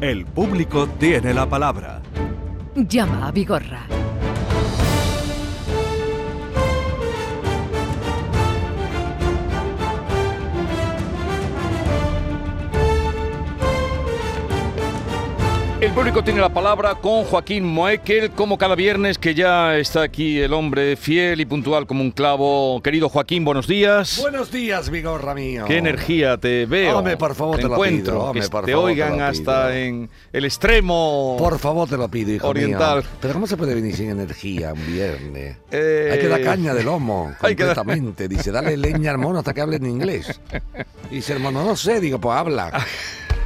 El público tiene la palabra. Llama a Vigorra. El público tiene la palabra con Joaquín Moekel, como cada viernes, que ya está aquí el hombre fiel y puntual como un clavo. Querido Joaquín, buenos días. Buenos días, Vigorra mío. Qué energía te veo. Hombre, por favor, te, te lo encuentro. pido, hombre, que por te favor, te oigan lo hasta pido. en el extremo. Por favor, te lo pido, hijo Oriental. mío. Pero ¿cómo se puede venir sin energía un viernes? Eh, Hay que dar caña de lomo, hay que dar- completamente. Dice, dale leña al mono hasta que hable en inglés. Dice el mono, no sé. Digo, pues habla.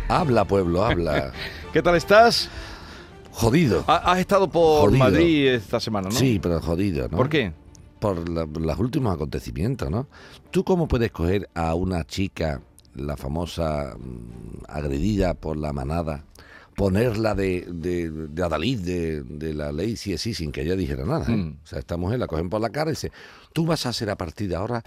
Habla, pueblo, habla. ¿Qué tal estás? Jodido. Ha- Has estado por Jodido. Madrid esta semana, ¿no? Sí, pero jodido, ¿no? ¿Por qué? Por la- los últimos acontecimientos, ¿no? ¿Tú cómo puedes coger a una chica, la famosa mm, agredida por la manada, ponerla de, de, de adalid de, de la ley sí es sí sin que ella dijera nada? ¿eh? Mm. O sea, esta mujer la cogen por la cara y dice, tú vas a ser a partir de ahora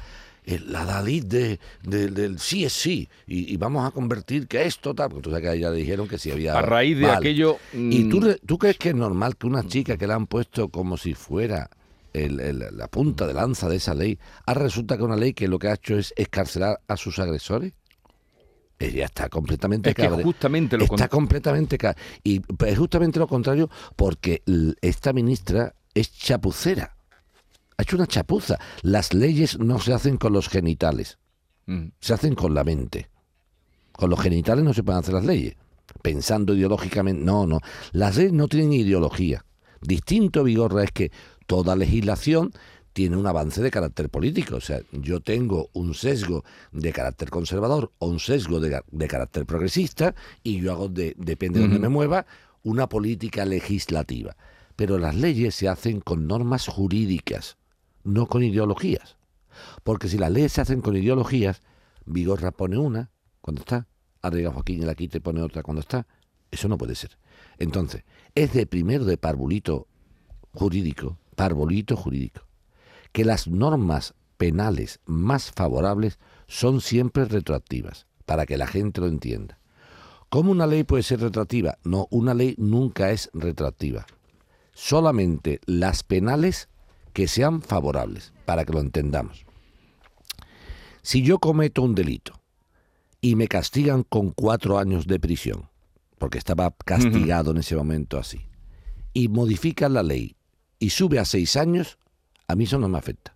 la adalid de, de- del sí es sí y, y vamos a convertir que esto tal, porque tú sabes que a ella le dijeron que si había... A raíz de aquello. ¿Y mm, tú, re- tú crees que es normal que una chica que la han puesto como si fuera el- el- la punta de lanza de esa ley, ahora resulta que una ley que lo que ha hecho es escarcelar a sus agresores? Ella está completamente Es que justamente lo Está completamente Y es justamente lo contrario porque esta ministra es chapucera. Ha hecho una chapuza. Las leyes no se hacen con los genitales, mm, se hacen con la mente. Con los genitales no se pueden hacer las leyes. Pensando ideológicamente. No, no. Las leyes no tienen ideología. Distinto, Vigorra, es que toda legislación tiene un avance de carácter político. O sea, yo tengo un sesgo de carácter conservador o un sesgo de, de carácter progresista y yo hago, de, depende de donde me mueva, una política legislativa. Pero las leyes se hacen con normas jurídicas, no con ideologías. Porque si las leyes se hacen con ideologías, Vigorra pone una cuando está, arriba Joaquín y la quite pone otra cuando está. Eso no puede ser. Entonces, es de primero de parvulito jurídico, parvulito jurídico, que las normas penales más favorables son siempre retroactivas, para que la gente lo entienda. ¿Cómo una ley puede ser retroactiva? No, una ley nunca es retroactiva. Solamente las penales que sean favorables, para que lo entendamos. Si yo cometo un delito y me castigan con cuatro años de prisión, porque estaba castigado en ese momento así, y modifican la ley y sube a seis años, a mí eso no me afecta.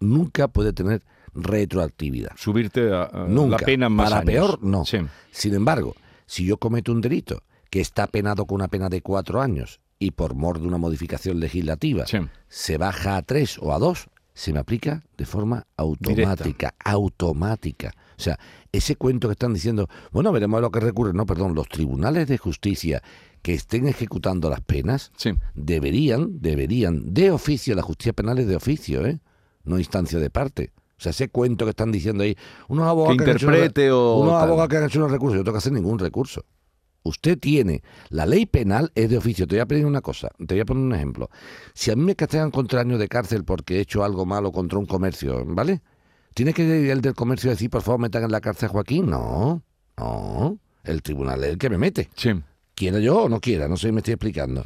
Nunca puede tener retroactividad. subirte a, a Nunca. la pena más Para años. peor, no. Sí. Sin embargo, si yo cometo un delito que está penado con una pena de cuatro años y por mor de una modificación legislativa Sí. se baja a tres o a dos, se me aplica de forma automática, automática. O sea, ese cuento que están diciendo, bueno, veremos a lo que recurre, no, perdón, los tribunales de justicia que estén ejecutando las penas Sí. deberían, deberían, de oficio, la justicia penal es de oficio, ¿eh? no instancia de parte. O sea, ese cuento que están diciendo ahí, unos abogados Que han hecho o unos abogados que han hecho unos recursos, yo no tengo que hacer ningún recurso. Usted tiene, la ley penal es de oficio. Te voy a pedir una cosa, te voy a poner un ejemplo. Si a mí me castigan contra años de cárcel porque he hecho algo malo contra un comercio, ¿vale? ¿Tiene que ir el del comercio decir, por favor, metan en la cárcel a Joaquín? No, no. El tribunal es el que me mete. Sí. Quiera yo o no quiera, no sé si me estoy explicando.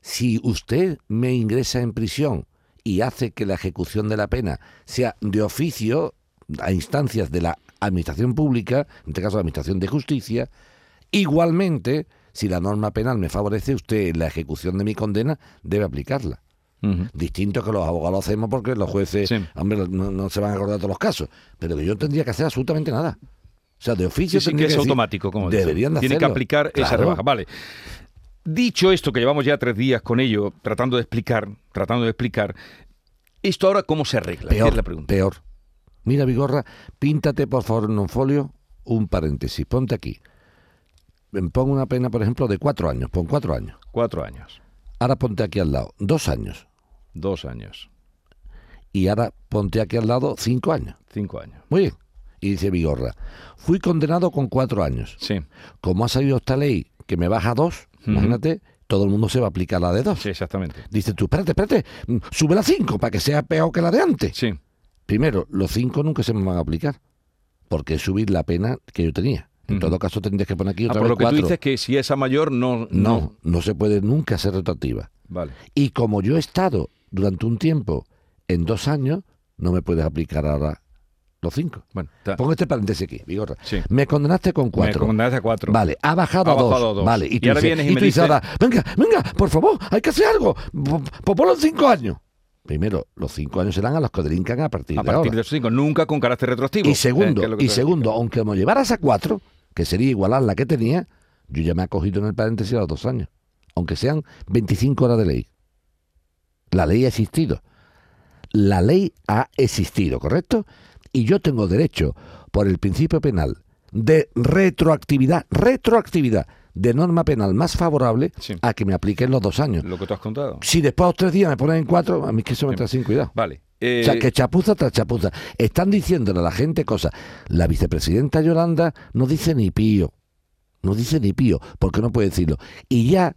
Si usted me ingresa en prisión y hace que la ejecución de la pena sea de oficio a instancias de la administración pública, en este caso la administración de justicia, igualmente, si la norma penal me favorece, usted en la ejecución de mi condena debe aplicarla. Ujú. Distinto que los abogados hacemos porque los jueces, Sí. hombre, no, no se van a acordar de todos los casos, pero que yo tendría que hacer absolutamente nada. O sea, de oficio Sí, sí, que es decir, automático, como deberían de Tiene que aplicar esa rebaja. Vale. Dicho esto, que llevamos ya tres días con ello, tratando de explicar, tratando de explicar, ¿esto ahora cómo se arregla? Peor, es la pregunta. peor. Mira, Vigorra, píntate por favor en un folio un paréntesis. Ponte aquí. Pon una pena, por ejemplo, de cuatro años. Pon cuatro años. Cuatro años, Ahora ponte aquí al lado. Dos años. dos años, Y ahora ponte aquí al lado cinco años. cinco años. Muy bien. Y dice Vigorra, fui condenado con cuatro años. Sí, Como ha salido esta ley que me baja a dos, imagínate, todo el mundo se va a aplicar la de dos. sí, exactamente. Dice tú, espérate, espérate, mm, sube la cinco para que sea peor que la de antes. Sí, Primero, los cinco nunca se me van a aplicar, porque es subir la pena que yo tenía. En todo caso tendrías que poner aquí Ah, otra por vez lo que cuatro. tú dices que si esa mayor no... no, no se puede nunca ser retroactiva. Vale. Y como yo he estado durante un tiempo en dos años, no me puedes aplicar ahora los cinco. Bueno, está. Pongo este paréntesis aquí, Vigorra. Sí. Me condenaste con Me cuatro. condenaste a cuatro. Vale, ha bajado, Ha a, dos. bajado a dos. Vale, Y y tú, ahora dices, vienes y y me dices ahora, venga, venga, por favor, hay que hacer algo. Pues ponlo en cinco años. Primero, los cinco años serán a los que delincan a partir A de partir ahora. de esos cinco, nunca con carácter retroactivo. Y Eh, segundo, que y segundo, aunque me llevaras a cuatro, que sería igualar la que tenía, yo ya me he acogido en el paréntesis a los dos años. Aunque sean 25 horas de ley. La ley ha existido. La ley ha existido, ¿correcto? Y yo tengo derecho, por el principio penal, de retroactividad, retroactividad de norma penal más favorable Sí. a que me apliquen los dos años. Lo que tú has contado. Si después de los tres días me ponen en cuatro, a mí es que eso me trae sin cuidado. Vale. Eh, O sea, que chapuza tras chapuza. Están diciéndole a la gente cosas. La vicepresidenta Yolanda no dice ni pío. No dice ni pío, porque no puede decirlo. Y ya,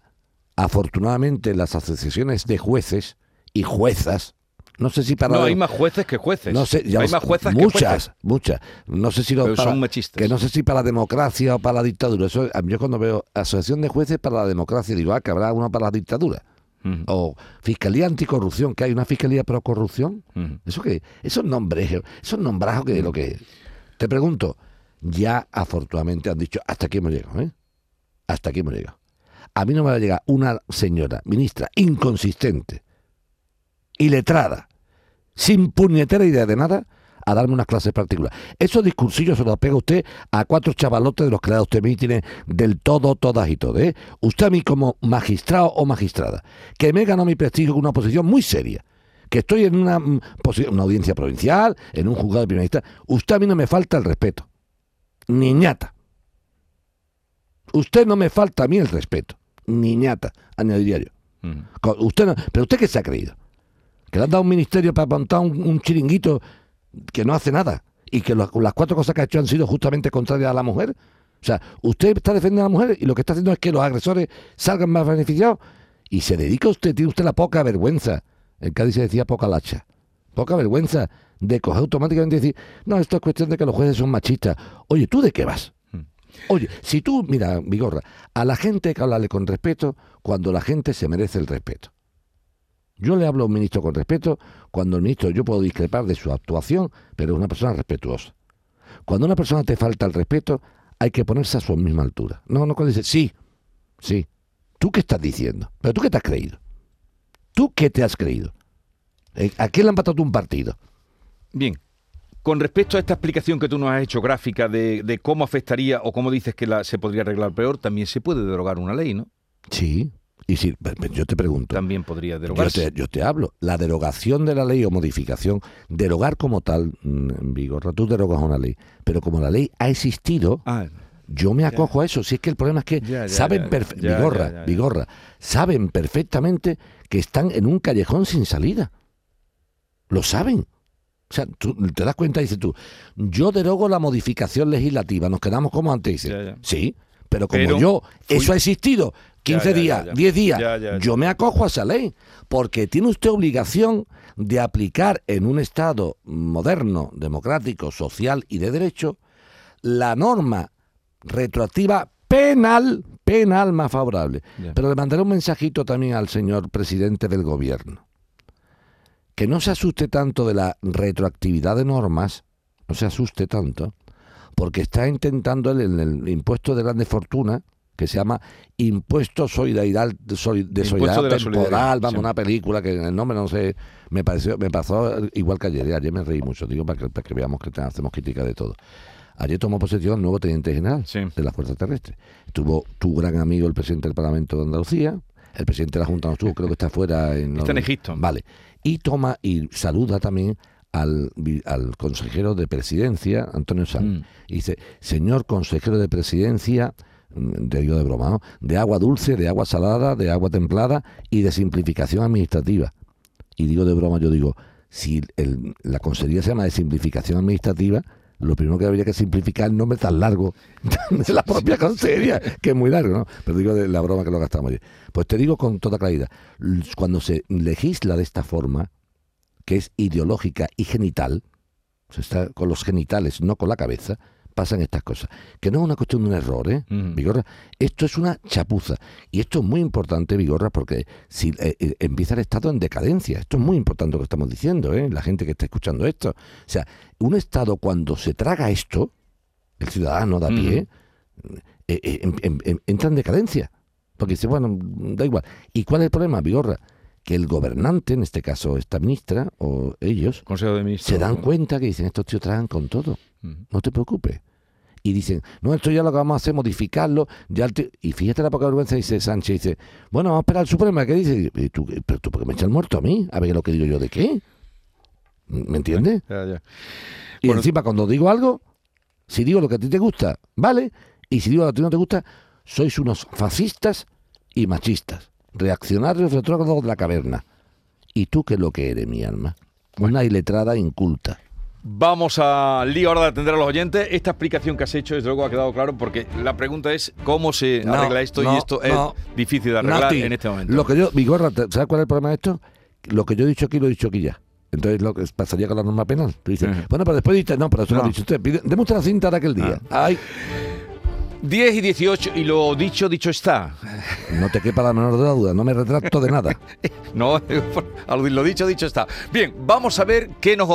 afortunadamente, las asociaciones de jueces y juezas, no sé si para... no, hay más jueces que jueces. no sé, ya hay más juezas muchas, que jueces. muchas. No sé si lo Pero para- son machistas. que no sé si para la democracia o para la dictadura. Eso, yo cuando veo asociación de jueces para la democracia digo, ah, que habrá uno para la dictadura. O fiscalía anticorrupción, que hay una fiscalía pro corrupción. ¿Eso qué? Esos nombres, esos nombrajos que lo que Te pregunto, ya afortunadamente han dicho, hasta aquí hemos llegado, ¿eh? Hasta aquí hemos llegado. A mí no me va a llegar una señora, ministra, inconsistente, iletrada, sin puñetera idea de nada, a darme unas clases particulares. Esos discursillos se los pega usted a cuatro chavalotes de los que le da usted mítines del todo, todas y todo. ¿eh? Usted a mí como magistrado o magistrada, que me ganó mi prestigio con una posición muy seria, que estoy en una, mm, una audiencia provincial, en un juzgado de primera instancia, usted a mí no me falta el respeto. Niñata. Usted no me falta a mí el respeto. Niñata. Ujú. Co- Usted no- pero usted qué se ha creído? Que le han dado un ministerio para montar un, un chiringuito que no hace nada y que lo- las cuatro cosas que ha hecho han sido justamente contrarias a la mujer. O sea, usted está defendiendo a la mujer y lo que está haciendo es que los agresores salgan más beneficiados y se dedica usted, tiene usted la poca vergüenza. En Cádiz se decía poca lacha. Poca vergüenza de coger automáticamente y decir, no, esto es cuestión de que los jueces son machistas. Oye, ¿tú de qué vas? Oye, si tú, mira, Vigorra, a la gente hay que hablarle con respeto cuando la gente se merece el respeto. Yo le hablo a un ministro con respeto cuando el ministro, yo puedo discrepar de su actuación, pero es una persona respetuosa. Cuando una persona te falta el respeto, hay que ponerse a su misma altura. No, no cuando dice, sí, sí. ¿Tú qué estás diciendo? ¿Pero tú qué te has creído? ¿Tú qué te has creído? Eh, ¿A quién le han patado un partido? Bien. Con respecto a esta explicación que tú nos has hecho gráfica de, de cómo afectaría o cómo dices que la, se podría arreglar peor, también se puede derogar una ley, ¿no? Sí. Y si, yo te pregunto, También podría Yo derogarse. te, yo te hablo. La derogación de la ley o modificación, derogar como tal, mm, Vigorra, tú derogas una ley, pero como la ley ha existido, Ah, yo me acojo a eso. Si es que el problema es que Ya, ya, saben, Vigorra. Vigorra, saben perfectamente que están en un callejón sin salida. Lo saben. O sea, tú te das cuenta y dices tú, yo derogo la modificación legislativa, nos quedamos como antes. Dice, Ya, ya. Sí, pero como Pero yo, fui- eso ha existido 15 Ya, ya, días, ya, ya. 10 días, yo me acojo a esa ley, porque tiene usted obligación de aplicar en un Estado moderno, democrático, social y de derecho la norma retroactiva penal, penal más favorable. Pero le mandaré un mensajito también al señor presidente del gobierno. Que no se asuste tanto de la retroactividad de normas, no se asuste tanto, porque está intentando en el impuesto de grandes fortunas, que se llama Impuesto solidaridad, de solidaridad de temporal, solidaridad, vamos, sí. una película que el nombre no sé, me pareció, me pasó igual que ayer, ayer me reí mucho, digo para que, para que veamos que hacemos crítica de todo. Ayer tomó posesión el nuevo teniente general Sí. de la Fuerza Terrestre. Estuvo tu gran amigo, el presidente del Parlamento de Andalucía, el presidente de la Junta no estuvo, creo que está fuera en... Está en Egipto. Vale. Y toma y saluda también al, al consejero de presidencia, Antonio Sanz. Mm. Y dice, señor consejero de presidencia, te digo de broma, ¿no? De agua dulce, de agua salada, de agua templada y de simplificación administrativa. Y digo de broma, yo digo, si la consejería se llama de simplificación administrativa, lo primero que habría que simplificar el nombre tan largo de la propia consejería, que es muy largo, ¿no? Pero digo de la broma que lo gastamos ayer. Pues te digo con toda claridad, cuando se legisla de esta forma, que es ideológica y genital, se está con los genitales, no con la cabeza, pasan estas cosas. Que no es una cuestión de un error, ¿eh? Vigorra, esto es una chapuza. Y esto es muy importante, Vigorra, porque si eh, eh, empieza el Estado en decadencia. Esto es muy importante lo que estamos diciendo, ¿eh? La gente que está escuchando esto. O sea, un Estado cuando se traga esto, el ciudadano de a pie, eh, eh, em- em- em- entra en decadencia. Porque dice, bueno, da igual. ¿Y cuál es el problema, Vigorra? Que el gobernante, en este caso esta ministra, o ellos, Consejo de Ministros. se dan cuenta que dicen, estos tíos tragan con todo, no te preocupes. Y dicen, no, esto ya lo que vamos a hacer es modificarlo. Ya Y fíjate la poca vergüenza, dice Sánchez, dice, bueno, vamos a esperar al Supremo, ¿qué dice? ¿Y tú, ¿Pero tú por qué me echas muerto a mí? A ver lo que digo yo de qué. ¿Me entiendes? Ya, ya. Y Bueno, encima, cuando digo algo, si digo lo que a ti te gusta, vale. Y si digo lo que a ti no te gusta, sois unos fascistas y machistas, reaccionarios retrógrados de la caverna. ¿Y tú qué es lo que eres, mi alma? Una iletrada inculta. Vamos al lío ahora de atender a los oyentes. Esta explicación que has hecho, desde luego, ha quedado claro porque la pregunta es cómo se No, arregla esto no, y esto no. es difícil de arreglar Nati, en este momento. Lo que yo, Vigorra, ¿te- ¿sabes cuál es el problema de esto? Lo que yo he dicho aquí lo he dicho aquí ya. Entonces lo que pasaría con la norma penal. Tú dices, bueno, pero después dices, no, pero eso lo ha dicho usted. Deme usted la cinta de aquel día. Ay, 10 y 18 y lo dicho, dicho está. no te quepa la menor duda, no me retracto de nada. No, lo dicho, dicho está. Bien, vamos a ver qué nos,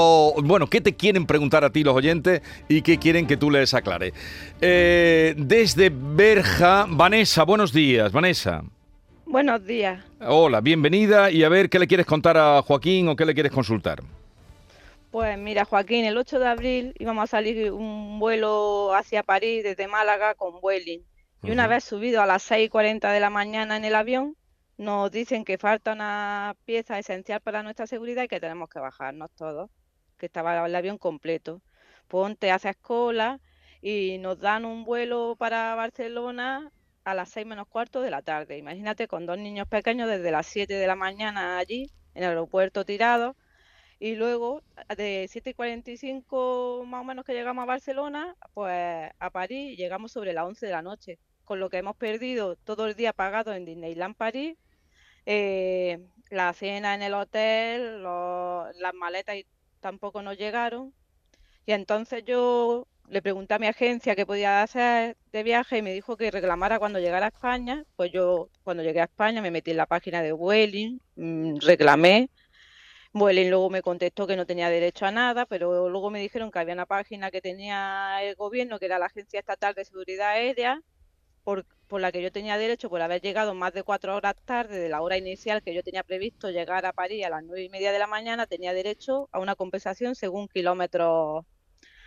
bueno, qué te quieren preguntar a ti los oyentes y qué quieren que tú les aclares. Eh, desde Berja, Vanessa, buenos días, Vanessa. Buenos días. Hola, bienvenida y a ver qué le quieres contar a Joaquín o qué le quieres consultar. Pues mira, Joaquín, el 8 de abril íbamos a salir un vuelo hacia París desde Málaga con Vueling. Y una vez subido a las 6:40 de la mañana en el avión, nos dicen que falta una pieza esencial para nuestra seguridad y que tenemos que bajarnos todos, que estaba el avión completo. Ponte, haces cola y nos dan un vuelo para Barcelona a las 6 menos cuarto de la tarde. Imagínate con dos niños pequeños desde las 7 de la mañana allí, en el aeropuerto tirados. Y luego, de 7 y 45 más o menos que llegamos a Barcelona, pues a París llegamos sobre las 11 de la noche, con lo que hemos perdido todo el día pagado en Disneyland París, eh, la cena en el hotel, las maletas tampoco nos llegaron. Y entonces yo le pregunté a mi agencia qué podía hacer de viaje y me dijo que reclamara cuando llegara a España. Pues yo cuando llegué a España me metí en la página de Vueling, mm, reclamé. Vueling luego me contestó que no tenía derecho a nada, pero luego me dijeron que había una página que tenía el gobierno, que era la Agencia Estatal de Seguridad Aérea, por, por la que yo tenía derecho por haber llegado más de cuatro horas tarde de la hora inicial que yo tenía previsto llegar a París a las nueve y media de la mañana, tenía derecho a una compensación según kilómetros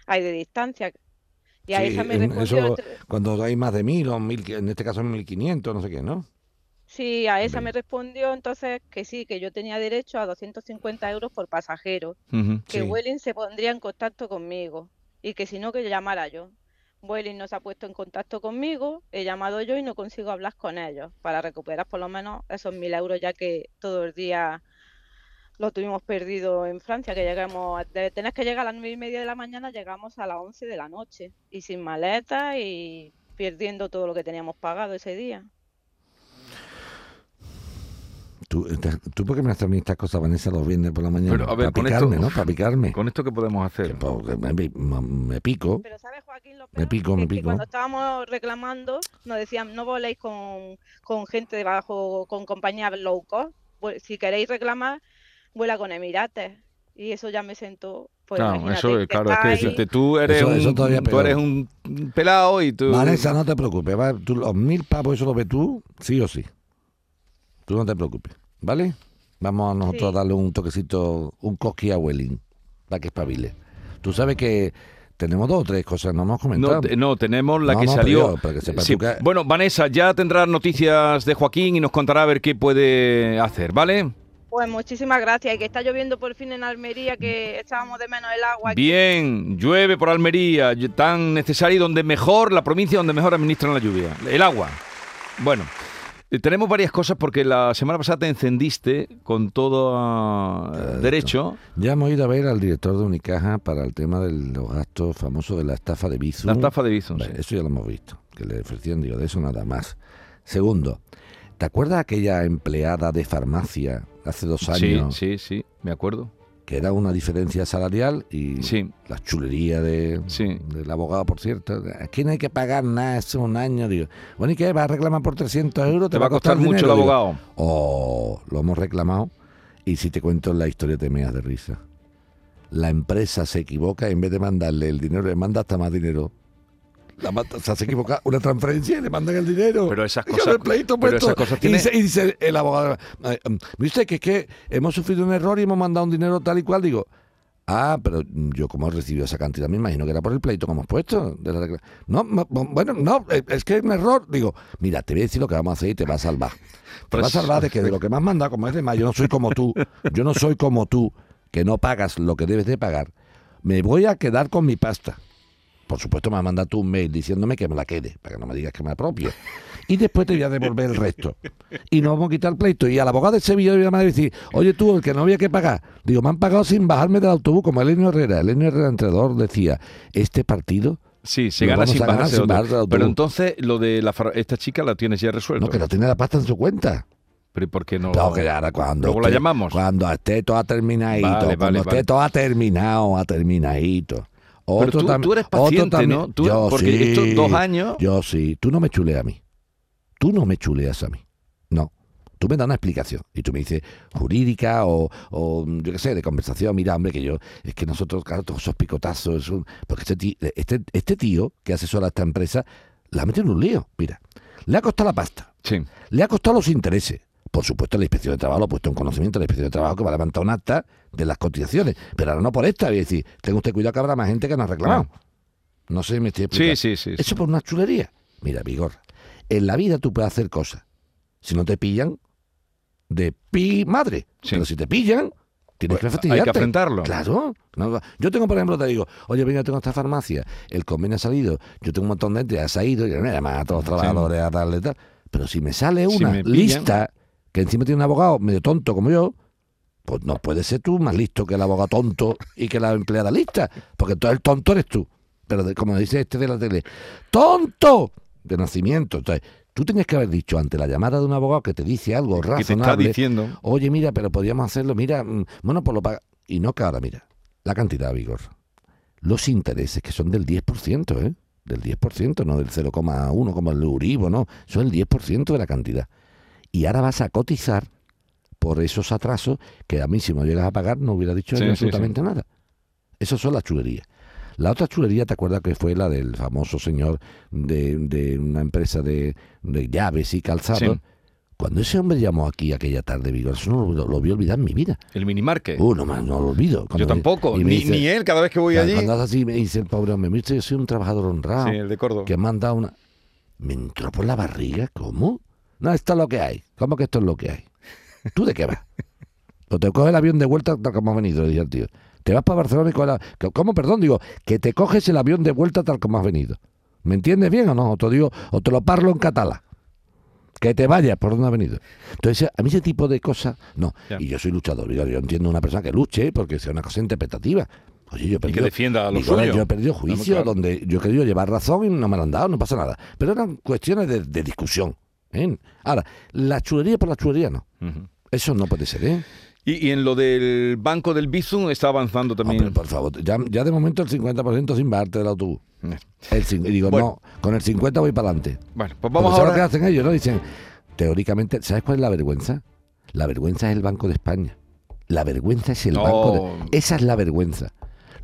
hay de distancia. Y a Sí, esa me eso entre- cuando hay más de mil o mil, en este caso mil quinientos, no sé qué, ¿no? Sí, a esa me respondió entonces que sí, que yo tenía derecho a 250 euros por pasajero, que Sí. Vueling se pondría en contacto conmigo y que si no, que llamara yo. Vueling no se ha puesto en contacto conmigo, he llamado yo y no consigo hablar con ellos para recuperar por lo menos esos mil euros, ya que todo el día lo tuvimos perdido en Francia, que llegamos, de tener que llegar a las nueve y media de la mañana, llegamos a las 11 de la noche y sin maleta y perdiendo todo lo que teníamos pagado ese día. ¿Tú, ¿Tú por qué me haces a mí estas cosas, Vanessa, los viernes por la mañana? Pero, a ver, Para con picarme, esto- ¿no? Para picarme. ¿Con esto qué podemos hacer? Que, pues, que me, me- me pico. Pero ¿sabes, Joaquín, lo Me peor? pico, Que me es que pico. cuando estábamos reclamando, nos decían, no voléis con, con gente de bajo, con compañías low cost. Pues, si queréis reclamar, vuela con Emirates. Y eso ya me sentó, pues Claro, imagínate, eso es, que claro, es que decirte, tú eres, Eso- un, eso tú eres un pelado y tú... Vanessa, no te preocupes. va, tú, los mil pavos, eso lo ves tú, sí o sí. Tú no te preocupes, ¿vale? Vamos a nosotros Sí. a darle un toquecito, un cosqui a Welling, para que espabile. Tú sabes que tenemos dos o tres cosas, no hemos comentado. No, no, tenemos la No, que no, salió. yo, para que sepas Sí, tú que- Bueno, Vanessa, ya tendrás noticias de Joaquín y nos contará a ver qué puede hacer, ¿vale? Pues muchísimas gracias. Y que está lloviendo por fin en Almería, que echábamos de menos el agua. aquí. Bien, llueve por Almería, tan necesario y donde mejor, la provincia donde mejor administran la lluvia, el agua. Bueno, tenemos varias cosas porque la semana pasada te encendiste con todo ah, Correcto. derecho. Ya hemos ido a ver al director de Unicaja para el tema de los gastos famosos de la estafa de Bizum. La estafa de Bizum, sí. Eso ya lo hemos visto, que le ofrecían, digo, de eso nada más. Segundo, ¿te acuerdas aquella empleada de farmacia hace dos Sí, años sí, sí, me acuerdo. Que era una diferencia salarial y Sí. la chulería de, Sí. del abogado, por cierto. Aquí no hay que pagar nada, es un año. Digo, bueno, ¿y qué? ¿Vas a reclamar por 300 euros? Te va a costar mucho dinero? el Digo, abogado. Oh, lo hemos reclamado y si te cuento la historia te meas de risa. La empresa se equivoca y en vez de mandarle el dinero, le manda hasta más dinero. La sea, se equivoca una transferencia y le mandan el dinero. Pero esas cosas- el pleito pero puesto. esas cosas y, dice, y dice el abogado, mm, ¿viste que es que hemos sufrido un error y hemos mandado un dinero tal y cual? Digo, ah, pero yo como he recibido esa cantidad, me imagino que era por el pleito que hemos puesto. de la no, bueno, no, eh, es que es un error. Digo, mira, te voy a decir lo que vamos a hacer y te va a salvar. Te Pues- va a salvar de que de lo que me has mandado, como es de más, yo no soy como tú, yo no soy como tú, que no pagas lo que debes de pagar. Me voy a quedar con mi pasta. Por supuesto, me has mandado tú un mail diciéndome que me la quede, para que no me digas que me apropie. Y después te voy a devolver el resto. Y nos vamos a quitar el pleito. Y al abogado de Sevilla voy a decir, oye tú, el que no había que pagar. Digo, me han pagado sin bajarme del autobús, como Elenio Herrera. Elenio Herrera, entrenador, decía, este partido, Sí, se Nos gana sin bajarse sin bajarse Pero entonces lo de la esta chica la tienes ya resuelto. no, que no tiene la pasta en su cuenta. Pero ¿y por qué no? No, que ahora cuando. Luego la llamamos. Cuando esté todo terminadito. Vale, vale, cuando vale. esté todo terminado, a terminadito. Pero tú, eres otro paciente, también- ¿no? Tú- yo porque sí, estos dos años. Yo sí. Tú no me chuleas a mí. Tú no me chuleas a mí. No. Tú me das una explicación y tú me dices jurídica o, o, yo qué sé, de conversación. Mira, hombre, que yo, es que nosotros, claro, todos esos picotazos, es un- porque este tío, este, este tío que asesora a esta empresa la ha metido en un lío. Mira, le ha costado la pasta. Sí. Le ha costado los intereses. Por supuesto, la inspección de trabajo lo ha puesto en conocimiento la inspección de trabajo que va a levantar un acta de las cotizaciones. Pero ahora no por esta, voy a decir, tenga usted cuidado que habrá más gente que nos ha reclamado. No sé si me estoy explicando. Sí, sí, sí. sí. Eso por una chulería. Mira, Vigor, en la vida tú puedes hacer cosas. Si no te pillan, de pi madre. Sí. Pero si te pillan, tienes Pues que hay fastidiarte. que afrontarlo. Claro. No, yo tengo, por ejemplo, te digo, oye, venga, tengo esta farmacia, el convenio ha salido, yo tengo un montón de gente, ha salido, y no llama a todos los trabajadores a darle tal. Pero si me sale Si una me pillan- lista, que encima tiene un abogado medio tonto como yo, pues no puede ser tú más listo que el abogado tonto y que la empleada lista, porque entonces el tonto eres tú. Pero de- como dice este de la tele, ¡tonto! De nacimiento. Entonces, tú tenías que haber dicho ante la llamada de un abogado que te dice algo que te está razonable. diciendo. Oye, mira, pero podríamos hacerlo, mira, mm, bueno, pues lo paga. Y no que ahora, mira, la cantidad, Vigor. Los intereses que son del 10%, ¿eh? Del 10%, no del 0,1 como el Uribo, no. Son el 10% de la cantidad. Y ahora vas a cotizar por esos atrasos que a mí si no llegas a pagar no hubiera dicho Sí, absolutamente nada. Esas son las chulerías. La otra chulería, ¿te acuerdas que fue la del famoso señor de, de una empresa de, de llaves y calzados? Sí. Cuando ese hombre llamó aquí aquella tarde, Vigor, eso no lo, lo voy a olvidar en mi vida. El minimarket. Uh, no, más, no lo olvido. Cuando Yo me- tampoco. me Ni, dice- ni él cada vez que voy cuando- allí. Cuando hace así, me dice el pobre hombre, mire, yo soy un trabajador honrado, Sí, el de Córdoba. que me han dado una... Me entró por la barriga, ¿cómo? No, esto es lo que hay. ¿Cómo que esto es lo que hay? ¿Tú de qué vas? Pues te coges el avión de vuelta tal como has venido, le dije al tío. Te vas para Barcelona y coges la... ¿Cómo? Perdón, digo, que te coges el avión de vuelta tal como has venido. ¿Me entiendes bien o no? O te, digo, o te lo parlo en catalán. Que te vayas por donde has venido. Entonces, a mí ese tipo de cosas, no. Ya. Y yo soy luchador, digo, yo entiendo una persona que luche porque sea una cosa interpretativa. Oye, yo he Y que defienda a los suyos. yo he perdido juicio claro. donde yo he querido llevar razón y no me lo han dado, no pasa nada. Pero eran cuestiones de, de discusión. ¿Eh? Ahora, la chulería por la chulería no. Eso no puede ser, ¿eh? Y, y en lo del banco del Bizum está avanzando también. Hombre, por favor, ya, ya de momento el 50% sin bajarte del autobús. El, cin- y digo, Bueno. no, con el 50 voy para adelante. Bueno, pues Porque vamos ¿sabes lo que ahora. hacen ellos? ¿no? Dicen, teóricamente, ¿sabes cuál es la vergüenza? La vergüenza es el Banco de España. La vergüenza es el No. Banco de... Esa es la vergüenza.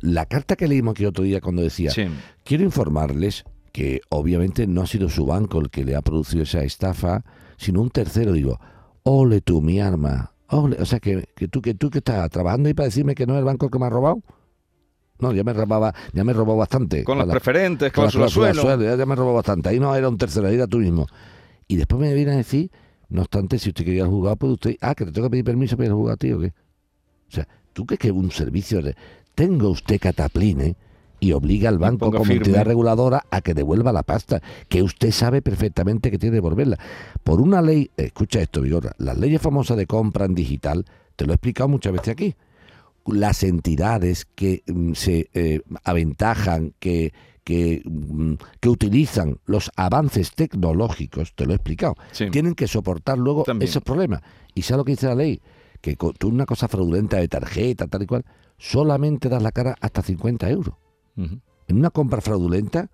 La carta que leímos aquí otro día cuando decía, Sí. quiero informarles que obviamente no ha sido su banco el que le ha producido esa estafa, sino un tercero. Digo, ole tú, mi arma. Ole. O sea, que, que tú que tú que estás trabajando ahí para decirme que no es el banco el que me ha robado. No, ya me robaba, ya me robó bastante. Con las la- preferentes, con las cláusula cláusulas suelo. suelo, ya, ya me robó bastante. Ahí no era un tercero, ahí era tú mismo. Y después me viene a decir, no obstante, si usted quería el juzgado, puede usted. Ah, que te tengo que pedir permiso para ir al juzgado, tío, ¿o qué? O sea, ¿tú crees que un servicio de. Tenga usted catapline y obliga al banco como firme. entidad reguladora a que devuelva la pasta, que usted sabe perfectamente que tiene que devolverla. Por una ley, escucha esto, Vigorra, las leyes famosas de compra en digital, te lo he explicado muchas veces aquí las entidades que mm, se eh, aventajan, que, que, mm, que utilizan los avances tecnológicos, te lo he explicado, Sí. tienen que soportar luego También. esos problemas. ¿Y sabes lo que dice la ley? Que co- tú una cosa fraudulenta de tarjeta, tal y cual, solamente das la cara hasta 50 euros. En una compra fraudulenta,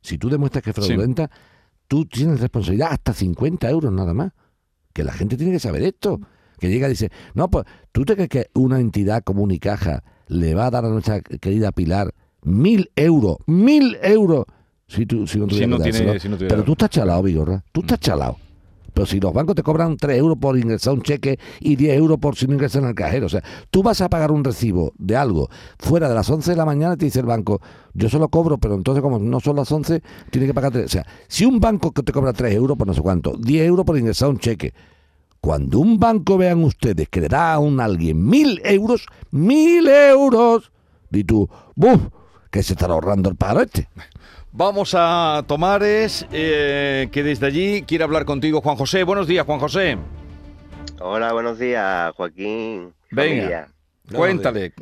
si tú demuestras que es fraudulenta, tú tienes responsabilidad hasta 50 euros nada más. Que la gente tiene que saber esto. Que llega y dice, no, pues tú te crees que una entidad como Unicaja le va a dar a nuestra querida Pilar mil euros, mil euros, si, tú, si no Si no tiene- si no Pero tú estás chalado, Vigorra, tú estás chalado. Pero si los bancos te cobran 3 euros por ingresar un cheque y 10 euros por si no ingresas en el cajero. O sea, tú vas a pagar un recibo de algo fuera de las 11 de la mañana y te dice el banco, yo solo cobro, pero entonces como no son las 11, tiene que pagar 3. O sea, si un banco que te cobra 3 euros por no sé cuánto, 10 euros por ingresar un cheque. Cuando un banco vean ustedes que le da a un alguien mil euros, mil euros, y tú, ¡buf! Que se estará ahorrando el paro este. Vamos a Tomares, eh, que desde allí quiere hablar contigo, Juan José. Buenos días, Juan José. Hola, buenos días, Joaquín. Venga. familia. Cuéntale.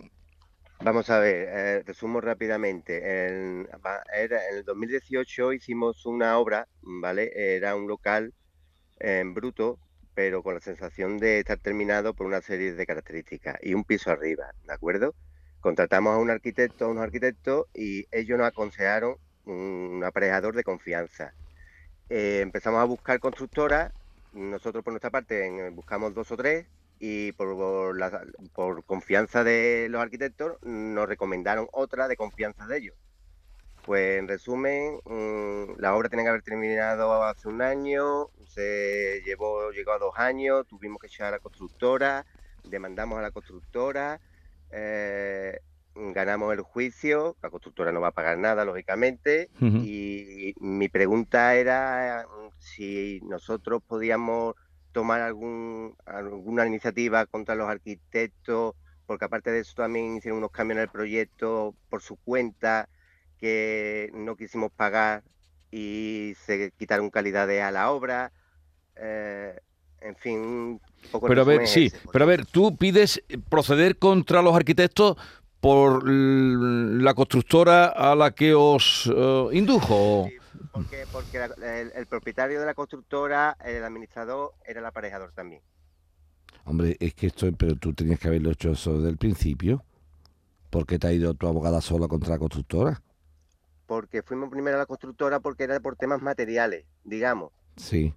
Vamos a ver, eh, resumo rápidamente. En, era- en el 2018 hicimos una obra, ¿vale? Era un local en bruto, pero con la sensación de estar terminado por una serie de características y un piso arriba, ¿de acuerdo? Contratamos a un arquitecto, a unos arquitectos y ellos nos aconsejaron un aparejador de confianza. Eh, empezamos a buscar constructoras, nosotros por nuestra parte en- buscamos dos o tres y por, por confianza de los arquitectos nos recomendaron otra de confianza de ellos. Pues en resumen, mm, la obra tenía que haber terminado hace un año, se llevó, llegó a dos años, tuvimos que echar a la constructora, demandamos a la constructora, eh, ganamos el juicio, la constructora no va a pagar nada, lógicamente, y mi pregunta era mm, si nosotros podíamos tomar algún, alguna iniciativa contra los arquitectos, porque aparte de eso también hicieron unos cambios en el proyecto por su cuenta que no quisimos pagar y se quitaron calidades a la obra. eh, en fin, un poco Pero a ver, sí, ese, pero a ver, tú pides proceder contra los arquitectos por la constructora a la que os eh, indujo. Sí, porque, porque la- el, el propietario de la constructora, el administrador, era el aparejador también. Hombre, es que esto, pero tú tenías que haberlo hecho eso desde el principio. ¿Por qué te ha ido tu abogada sola contra la constructora? Porque fuimos primero a la constructora porque era por temas materiales, digamos. Sí.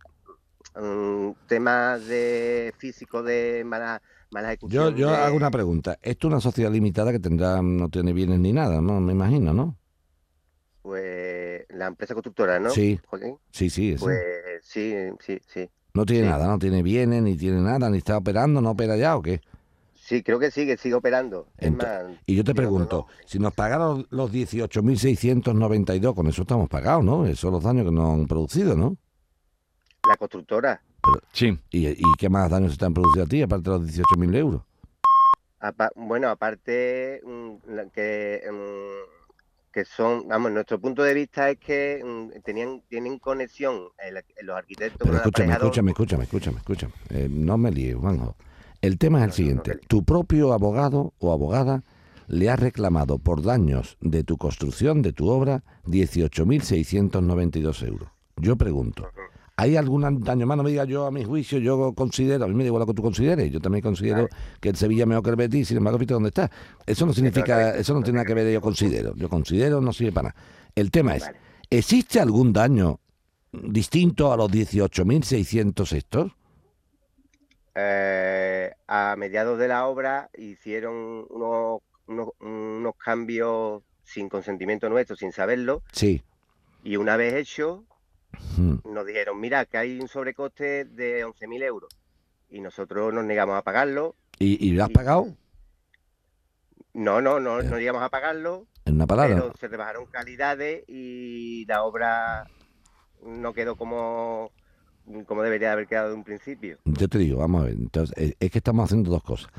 mm, temas de físico de mala, Yo, yo de- hago una pregunta. Esto es una sociedad limitada que tendrá, no tiene bienes ni nada, ¿no? Me imagino, ¿no? Pues la empresa constructora, ¿no? Sí. Joaquín? Sí, sí. Pues sí, sí, sí. no tiene sí. nada, no tiene bienes, ni tiene nada, ni está operando, no opera ya o qué. Sí, creo que sí, que sigue operando. Es Ento- más, Y yo te pregunto, no. si nos pagaron los 18.692, con eso estamos pagados, ¿no? Esos son los daños que nos han producido, ¿no? La constructora, Sí. ¿Y, y qué más daños se te han producido a ti, aparte de los 18.000 euros? apa- bueno, aparte mm, que, mm, que son, vamos, nuestro punto de vista es que mm, tenían, tienen conexión el- los arquitectos Pero con escúchame, escúchame, escúchame, escúchame, escúchame. Eh, no me líes, Juanjo. El tema es el No, no, no siguiente. Tu propio abogado o abogada le ha reclamado por daños de tu construcción, de tu obra, 18.692 euros. Yo pregunto, ¿hay algún daño más? No me digas yo a mi juicio, yo considero, a mí me da igual lo que tú consideres, yo también considero que el Sevilla es mejor que el Betis, sin embargo, fíjate dónde está. Eso no significa, eso no tiene nada que ver yo considero. Yo considero, no sirve para nada. El tema es. ¿existe algún daño distinto a los 18.600 estos? Eh, a mediados de la obra hicieron unos, unos, unos cambios sin consentimiento nuestro, sin saberlo, Sí. y una vez hecho. Nos dijeron, mira, que hay un sobrecoste de 11.000 euros. Y nosotros nos negamos a pagarlo. ¿Y, y lo has Y- pagado? No, no, no, Ya. no llegamos a pagarlo, En una palabra. pero se rebajaron calidades y la obra no quedó como, como debería haber quedado de un principio. Yo te digo, vamos a ver. Entonces, eh, es que estamos haciendo dos cosas.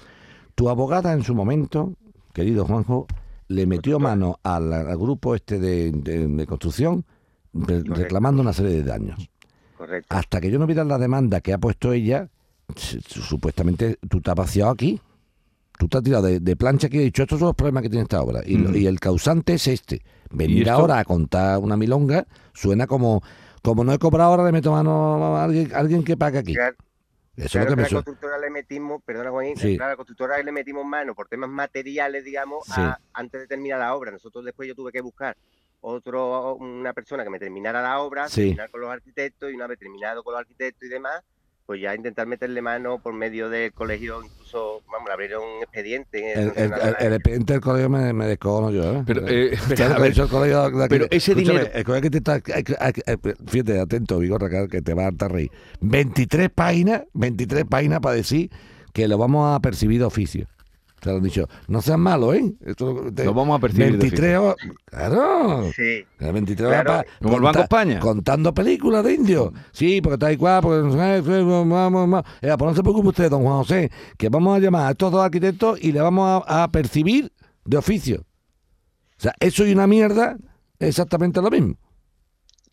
Tu abogada en su momento, querido Juanjo, le metió mano al, al grupo este de, de- de construcción re- reclamando una serie de daños. Correcto. Hasta que yo no viera la demanda que ha puesto ella, su- su- supuestamente tú te has vaciado aquí. Tú te has tirado de, de plancha aquí y has dicho, estos son los problemas que tiene esta obra. Y, lo- Mm. y el causante es este. Venir ahora a contar una milonga suena como, como no he cobrado ahora, le meto mano a alguien, a alguien que pague aquí. Claro, Eso Claro es lo que que me a la constructora le metimos, perdona Juanín, Sí. claro, a la constructora le metimos mano por temas materiales, digamos, Sí. a- antes de terminar la obra. Nosotros después yo tuve que buscar otro, una persona que me terminara la obra, Sí. terminar con los arquitectos y una vez terminado con los arquitectos y demás, pues ya intentar meterle mano por medio del colegio, incluso, vamos, le abrieron un expediente. El, el, el- el expediente del colegio me, me descojono yo, ¿eh? Pero, eh, a ver, dicho el colegio de pero ese dinero- El colegio que te está. hay que- hay que- hay que- Fíjate, atento, Vigorra, que- que te va a hartar reír. 23 páginas, 23 páginas para decir que lo vamos a percibir de oficio. Te lo han dicho. No seas malo, ¿eh? Esto te- Lo vamos a percibir de 23 horas. Claro. Sí. Eh, 23 Claro. horas Como el Banco España. Contando películas de indios. Sí, porque está igual, porque no sé, vamos, vamos. Eh, pues no se preocupe usted, don Juan José, que vamos a llamar a estos dos arquitectos y le vamos a, a percibir de oficio. O sea, eso y una mierda es exactamente lo mismo.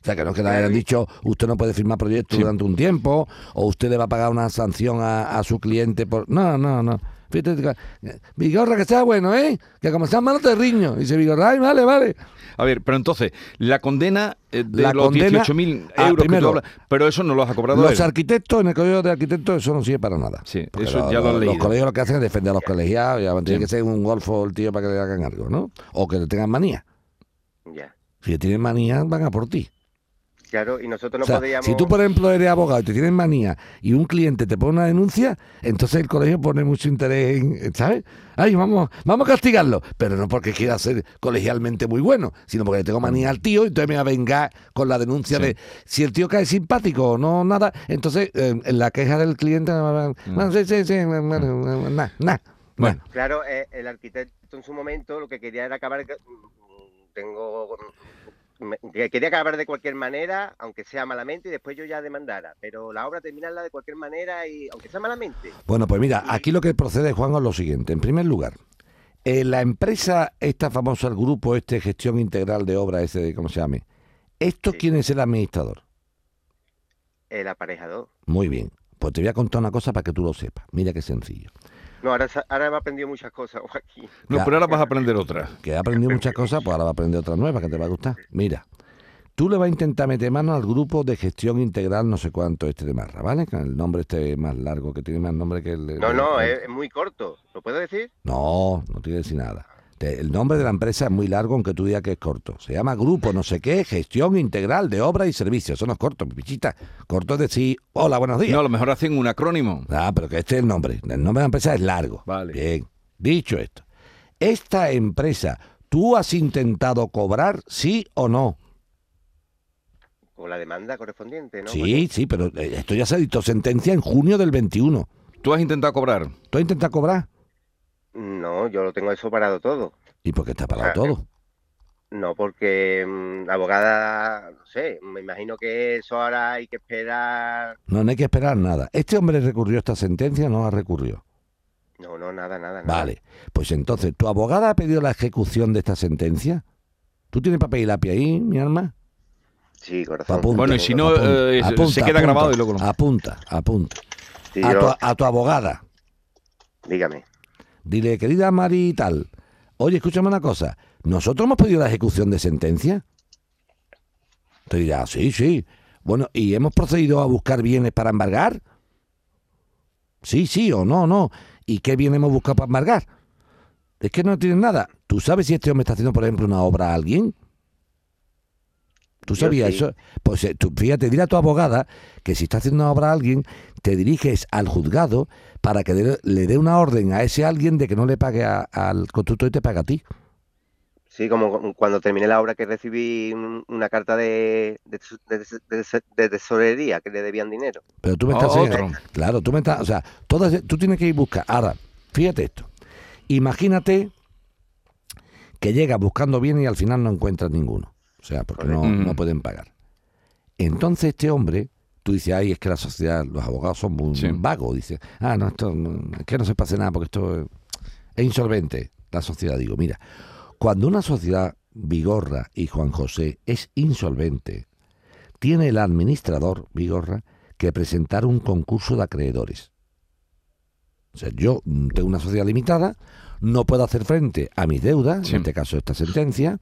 O sea, que no es que le hayan dicho, usted no puede firmar proyectos Sí. durante un tiempo, o usted le va a pagar una sanción a, a su cliente por... No, no, no. Que- Vigorra, que sea bueno, ¿eh? Que como seas malo te riño. Y dice Vigorra, ay, vale, vale. A ver, pero entonces, la condena eh, de La los condena- 18.000 Ah, euros que primero, tú hablas, pero eso no lo has cobrado Los él. arquitectos, en el colegio de arquitectos, eso no sirve para nada. Sí, eso ya lo has Los leído. colegios lo que hacen es defender a los colegiados, ya tiene Sí. que ser un golfo el tío para que le hagan algo, ¿no? O que le tengan manía. Ya. Si tienen manía, van a por ti. Claro, y nosotros no o sea, podíamos... si tú, por ejemplo, eres abogado y te tienen manía y un cliente te pone una denuncia, entonces el colegio pone mucho interés en, ¿sabes? Ay, vamos, vamos a castigarlo. Pero no porque quiera ser colegialmente muy bueno, sino porque le tengo manía al tío y entonces me va a vengar con la denuncia Sí. de si el tío cae simpático o no, nada. Entonces, eh, en la queja del cliente, bueno, sí, sí, sí, bueno, nada, nada. Bueno. Claro, eh, el arquitecto en su momento lo que quería era acabar. mm, Tengo. Quería acabar de cualquier manera, aunque sea malamente, y después yo ya demandara. Pero la obra terminarla de cualquier manera, y aunque sea malamente. Bueno, pues mira, aquí lo que procede, Juan, es lo siguiente. En primer lugar, eh, la empresa, esta famosa, el grupo, este gestión integral de obra, ese, de- ¿cómo se llame? ¿Esto Sí. quién es el administrador? El aparejador. Muy bien. Pues te voy a contar una cosa para que tú lo sepas. Mira qué sencillo. No, ahora, ahora ha aprendido muchas cosas, Joaquín. No, Ya. pero ahora vas a aprender otra. Que he aprendido muchas cosas, pues ahora va a aprender otras nuevas que te va a gustar. Mira, tú le vas a intentar meter mano al grupo de gestión integral no sé cuánto este de Marra, ¿vale? Con el nombre este más largo, que tiene más nombre que el... No, el- no, el- es, es muy corto. ¿Lo puedo decir? No, no tiene que decir nada. El nombre de la empresa es muy largo, aunque tú digas que es corto. Se llama Grupo no sé qué, Gestión Integral de Obras y Servicios. Eso no es corto, mi pichita. Corto es decir, hola, buenos días. No, a lo mejor hacen un acrónimo. Ah, pero que este es el nombre. El nombre de la empresa es largo. Vale. Bien. Dicho esto, esta empresa, ¿tú has intentado cobrar, sí o no? Con la demanda correspondiente, ¿no? sí, sí, pero eh, esto ya se ha dictado sentencia en junio del 21. ¿Tú has intentado cobrar? ¿Tú has intentado cobrar? No, yo lo tengo eso parado todo. ¿Y por qué está parado todo? No, porque mm, la abogada, no sé, me imagino que eso ahora hay que esperar. No, no hay que esperar nada. ¿Este hombre recurrió a esta sentencia o no la recurrió? No, no, nada, nada. nada. Vale, pues entonces, ¿tu abogada ha pedido la ejecución de esta sentencia? ¿Tú tienes papel y lápiz ahí, mi alma? Sí, corazón. Apunta, Bueno, y si no, apunta, eh, se- apunta, se queda apunta, grabado y luego lo- Apunta, apunta. Sí, A yo- tu, a tu abogada, Dígame. Dile, querida Mari tal, oye, escúchame una cosa, ¿nosotros hemos pedido la ejecución de sentencia? Te dirá, sí, sí. Bueno, ¿y hemos procedido a buscar bienes para embargar? Sí, sí o no, no. ¿Y qué bien hemos buscado para embargar? Es que no tienen nada. ¿Tú sabes si este hombre está haciendo, por ejemplo, una obra a alguien? ¿Tú sabías sí. eso? Pues eh, tú, fíjate, dile a tu abogada que si está haciendo una obra a alguien, te diriges al juzgado para que de- le dé una orden a ese alguien de que no le pague a- al constructor y te pague a ti. Sí, como cu- cuando terminé la obra que recibí un- una carta de, de, de- de- de tesorería que le debían dinero. Pero tú me estás otro. enseñando- Claro, tú me estás. O sea, todas, tú tienes que ir a buscar. Ahora, fíjate esto. Imagínate que llegas buscando bienes y al final no encuentras ninguno. O sea, porque no, no pueden pagar. Entonces este hombre, tú dices, ay, es que la sociedad, los abogados son muy Sí. vagos. Dice, ah, no, esto no- es que no se pase nada porque esto es, es insolvente. La sociedad, digo, mira, cuando una sociedad, Vigorra y Juan José, es insolvente, tiene el administrador, Vigorra, que presentar un concurso de acreedores. O sea, yo mm, tengo una sociedad limitada, no puedo hacer frente a mis deudas, Sí. en este caso esta sentencia,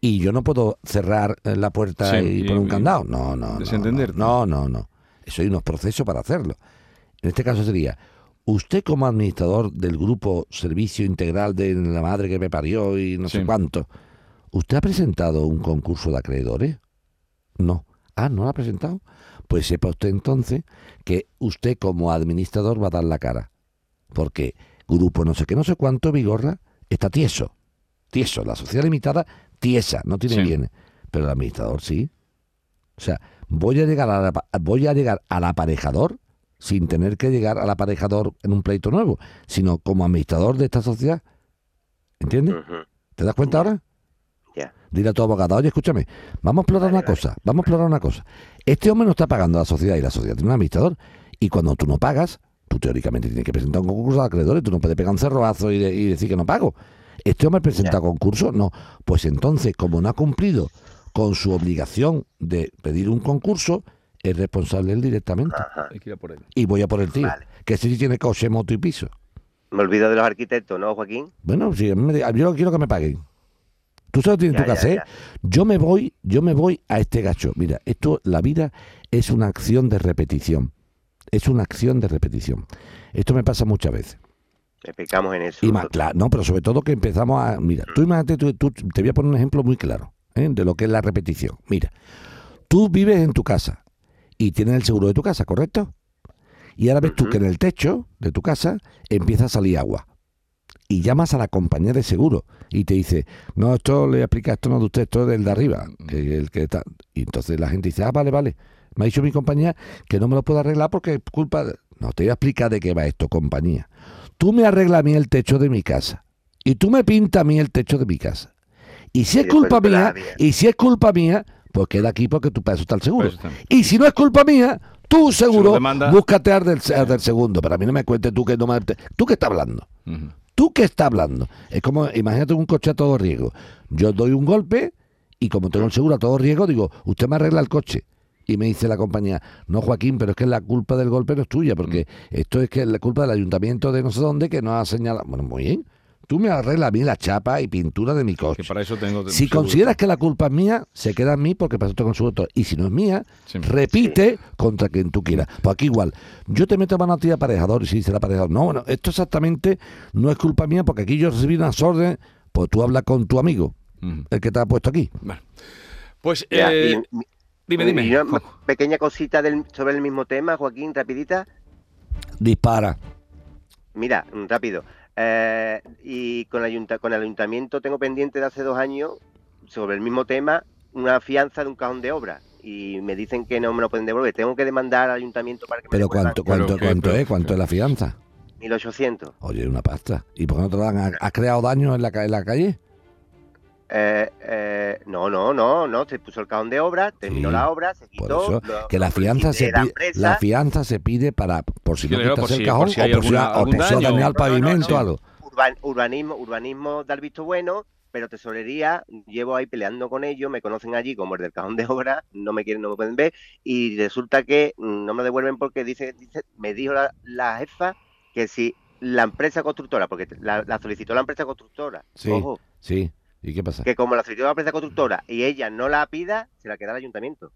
y yo no puedo cerrar eh, la puerta Sí, y y- poner un y candado. No, no, no. desentenderte. No, no, no. Eso hay unos procesos para hacerlo. En este caso sería, usted como administrador del grupo Servicio Integral de la Madre que me parió y no Sí. sé cuánto, ¿usted ha presentado un concurso de acreedores? No. Ah, ¿no lo ha presentado? Pues sepa usted entonces que usted como administrador va a dar la cara. Porque grupo no sé qué, no sé cuánto, Vigorra, está tieso. Tieso. La sociedad limitada, tiesa, no tiene Sí. bienes. Pero el administrador sí. O sea, voy a llegar a la- voy a llegar al aparejador sin tener que llegar al aparejador en un pleito nuevo, sino como administrador de esta sociedad. ¿Entiendes? ¿Te das cuenta ahora? Ya. Dile a tu abogado, oye, escúchame, vamos a explorar Vale, una vale. cosa, vamos a explorar una cosa. Este hombre no está pagando a la sociedad y la sociedad tiene un administrador. Y cuando tú no pagas, tú teóricamente tienes que presentar un concurso de acreedores, tú no puedes pegar un cerroazo y, de- y decir que no pago. ¿Este hombre presenta concurso? No. Pues entonces, como no ha cumplido con su obligación de pedir un concurso, es responsable él directamente. Ajá. Y voy a por el tío, Vale. que ese sí tiene coche, moto y piso. Me olvido de los arquitectos, ¿no, Joaquín? Bueno, si a mí me- yo quiero que me paguen. Tú sabes lo que tienes Ya, tú que ya, hacer. ya. Yo me voy, yo me voy a este gacho. Mira, esto, la vida es una acción de repetición. Es una acción de repetición. Esto me pasa muchas veces. Que pecamos en eso. Y más, claro, no, pero sobre todo que empezamos a. Mira, tú imagínate, tú, tú- te voy a poner un ejemplo muy claro ¿eh? de lo que es la repetición. Mira, tú vives en tu casa y tienes el seguro de tu casa, ¿correcto? Y ahora ves tú Ujú. que en el techo de tu casa empieza a salir agua. Y llamas a la compañía de seguro y te dice, no, esto le aplica, esto no es de usted, esto es del de arriba. El que está. Y entonces la gente dice, ah, vale, vale. Me ha dicho mi compañía que no me lo puedo arreglar porque es culpa. de-". No, te voy a explicar de qué va esto, compañía. Tú me arreglas a mí el techo de mi casa y tú me pintas a mí el techo de mi casa. Y si es culpa mía, y si es culpa mía, pues queda aquí porque tú para eso está el seguro. Está. Y si no es culpa mía, tú seguro demanda- búscate al del, al del segundo. Pero a mí no me cuentes tú que no me... ¿Tú qué estás hablando? ¿Tú qué estás hablando? Es como, imagínate un coche a todo riesgo. Yo doy un golpe y como tengo el seguro a todo riesgo, digo, usted me arregla el coche. Y me dice la compañía, no Joaquín, pero es que la culpa del golpe no es tuya, porque esto es que es la culpa del ayuntamiento de no sé dónde que no ha señalado. Bueno, muy bien. Tú me arreglas a mí la chapa y pintura de mi Que coche. para eso tengo. Si seguro. consideras que la culpa es mía, se queda en mí porque para eso tengo seguro. todo. Y si no es mía, Sí. repite contra quien tú quieras. Pues aquí igual. Yo te meto mano a ti de aparejador y si dice el aparejador, no, bueno, esto exactamente no es culpa mía porque aquí yo recibí unas órdenes, pues tú hablas con tu amigo, Ujú. el que te ha puesto aquí. Pues, Ya, eh, y- dime, dime. y una Juanjo. pequeña cosita del- sobre el mismo tema, Joaquín, rapidita. Dispara. Mira, mm, rápido. Eh, y con, el ayunta- con el ayuntamiento tengo pendiente de hace dos años, sobre el mismo tema, una fianza de un cajón de obra. Y me dicen que no me lo pueden devolver. Tengo que demandar al ayuntamiento para que me Pero devuelvan ¿cuánto, Pero cuánto, qué, cuánto pero- es? ¿Cuánto es la fianza? 1800. Oye, una pasta. ¿Y por qué no te lo dan? ¿Has- ¿Has creado daño en la, ca- en la calle? Eh, eh, no, no, no, no. Se puso el cajón de obra, terminó Sí, la obra, se Por quitó. eso, lo- que la fianza se la pide, la fianza se pide para, por si no quitas por el si- cajón por si hay o por si alguna- o por si dañado el No, no, no, pavimento sí. o algo. Urban- urbanismo, urbanismo da el visto bueno, pero tesorería, llevo ahí peleando con ellos, me conocen allí como el del cajón de obra, no me quieren, no me pueden ver, y resulta que no me devuelven porque dice, dice me dijo la, la jefa que si la empresa constructora, porque la, la solicitó la empresa constructora, Sí. ojo, Sí. ¿Y qué pasa? que como la solicitó la empresa constructora y ella no la pida, se la queda el ayuntamiento.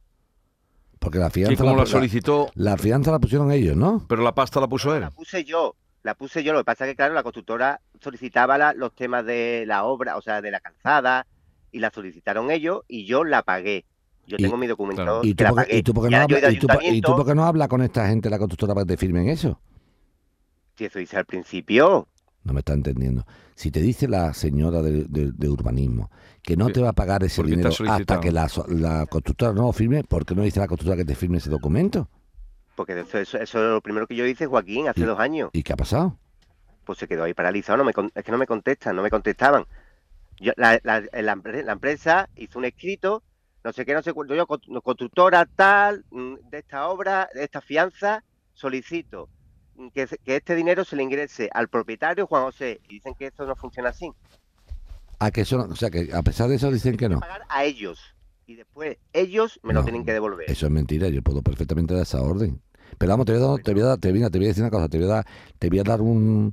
Porque la fianza, como la, solicitó, la fianza la pusieron ellos, ¿no? pero la pasta la puso él. La puse yo, la puse yo, lo que pasa es que claro, la constructora solicitaba la- los temas de la obra, o sea, de la calzada, y la solicitaron ellos y yo la pagué. Yo Y- tengo mi. ¿Y tú, qué, pagué. y tú por qué Y no hablas no hablas con esta gente la constructora para que te firmen eso? Si eso hice al principio, No me está entendiendo. Si te dice la señora de, de- de urbanismo que no Sí, te va a pagar ese dinero hasta que la, so- la constructora no lo firme, ¿por qué no dice la constructora que te firme ese documento? porque eso, eso, eso es lo primero que yo hice, Joaquín, hace dos años. ¿Y qué ha pasado? Pues se quedó ahí paralizado, no me, con- es que no me contestan, no me contestaban. Yo- la, la- la empre- la empresa hizo un escrito, no sé qué, no sé cuánto, yo, con- constructora tal, mm, de esta obra, de esta fianza, solicito que, este dinero se le ingrese al propietario Juan José. Y dicen que eso no funciona así. A que eso, no- o sea, que a pesar de eso dicen que no. Pagar a ellos. Y después ellos me lo tienen que devolver. Eso es mentira, yo puedo perfectamente dar esa orden. Pero vamos, te voy a dar, te voy a dar, te, mira, te voy a decir una cosa, te voy a dar, te voy a dar un,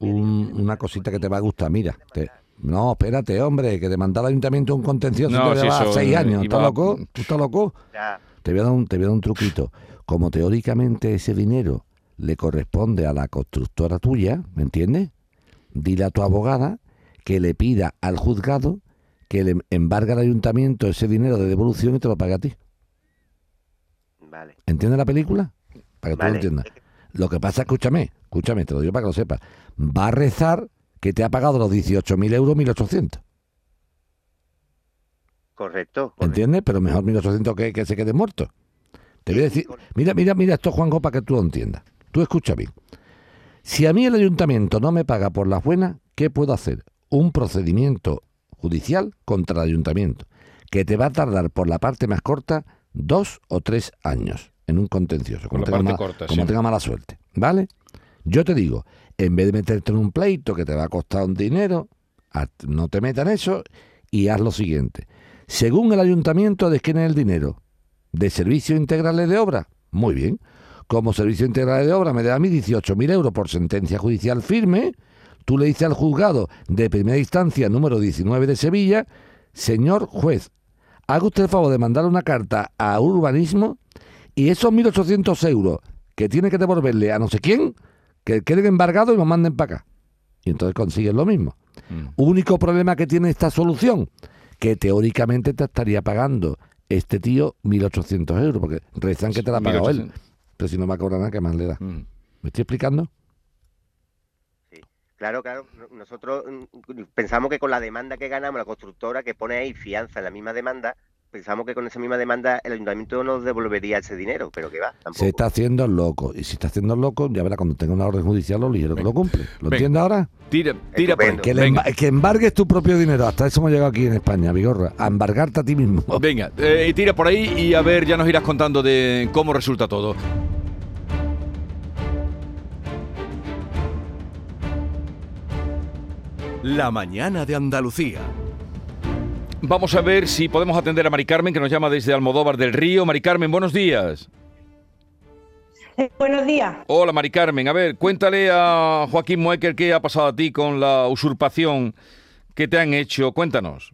un- una cosita que te va a gustar. Mira, te- no, espérate, hombre, que demandar al ayuntamiento un contencioso No, te si lleva seis años. ¿Estás loco? ¿Tú estás loco? Ya, Te voy a dar un, te voy a dar un truquito. Como teóricamente ese dinero le corresponde a la constructora tuya, ¿me entiendes? Dile a tu abogada que le pida al juzgado que le embargue al ayuntamiento ese dinero de devolución y te lo pague a ti. Vale. ¿Entiendes la película? Para que tú lo entiendas. Lo que pasa, escúchame, escúchame, te lo digo para que lo sepas. Va a rezar que te ha pagado los 18.000 euros 1.800. Correcto. correcto. ¿Entiendes? Pero mejor 1.800 que, que se quede muerto. Te voy a decir, mira, mira, mira esto, Juanjo, para que tú lo entiendas. Tú escucha bien. Si a mí el ayuntamiento no me paga por las buenas, ¿qué puedo hacer? Un procedimiento judicial contra el ayuntamiento, que te va a tardar por la parte más corta dos o tres años en un contencioso, como, la tenga, parte mala, corta, como sí. tenga mala suerte. ¿Vale? Yo te digo, en vez de meterte en un pleito que te va a costar un dinero, no te metas en eso y haz lo siguiente. Según el ayuntamiento, ¿de quién es el dinero? ¿De servicios integrales de obra? Muy bien. Como servicio integral de obra me da a mí 18.000 euros por sentencia judicial firme, tú le dices al juzgado de primera instancia número 19 de Sevilla, señor juez, haga usted el favor de mandar una carta a urbanismo y esos 1.800 euros que tiene que devolverle a no sé quién, que queden embargados y nos manden para acá. Y entonces consigues lo mismo. Mm. Único problema que tiene esta solución, que teóricamente te estaría pagando este tío 1.800 euros, porque rezan que te la ha pagado él. 1.800. Pero si no va a cobrar nada, ¿qué más le da? Mm. ¿Me estoy explicando? Claro, claro. no- Nosotros mm, pensamos que con la demanda que ganamos, la constructora que pone ahí fianza en la misma demanda, pensamos que con esa misma demanda el ayuntamiento nos devolvería ese dinero, pero que va, tampoco. Se está haciendo el loco. Y si está haciendo el loco, ya verá cuando tenga una orden judicial lo ligero que lo cumple. ¿Lo Venga. entiendes ahora? Tira, tira por. Que, emba- que embargues tu propio dinero. Hasta eso hemos llegado aquí en España, Vigorra. A embargarte a ti mismo. Venga, eh, tira por ahí y a ver, ya nos irás contando de cómo resulta todo. La mañana de Andalucía. Vamos a ver si podemos atender a Mari Carmen, que nos llama desde Almodóvar del Río. Mari Carmen, buenos días. Eh, buenos días. Hola, Mari Carmen. A ver, cuéntale a Joaquín Muecker qué ha pasado a ti con la usurpación que te han hecho. Cuéntanos.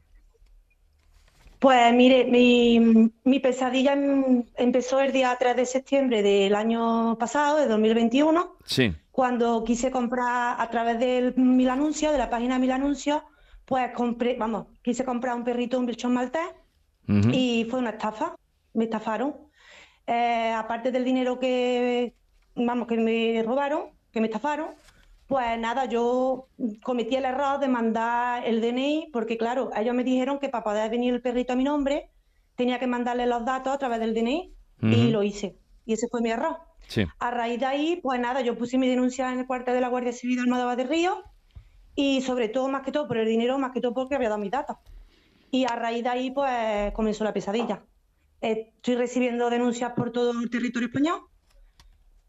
Pues mire, mi, mi pesadilla em- empezó el día 3 de septiembre del año pasado, de 2021, Sí. cuando quise comprar a través de Mil Anuncios, de la página Mil Anuncios, pues compré, vamos, quise comprar un perrito, un bichón maltés, y fue una estafa, me estafaron. Eh, aparte del dinero que, vamos, que me robaron, que me estafaron, pues nada, yo cometí el error de mandar el DNI, porque claro, ellos me dijeron que para poder venir el perrito a mi nombre, tenía que mandarle los datos a través del DNI, y Ujú. lo hice. Y ese fue mi error. Sí. A raíz de ahí, pues nada, yo puse mi denuncia en el cuartel de la Guardia Civil de Almodóvar de Río y sobre todo, más que todo por el dinero, más que todo porque había dado mis datos. Y a raíz de ahí, pues comenzó la pesadilla. Estoy recibiendo denuncias por todo el territorio español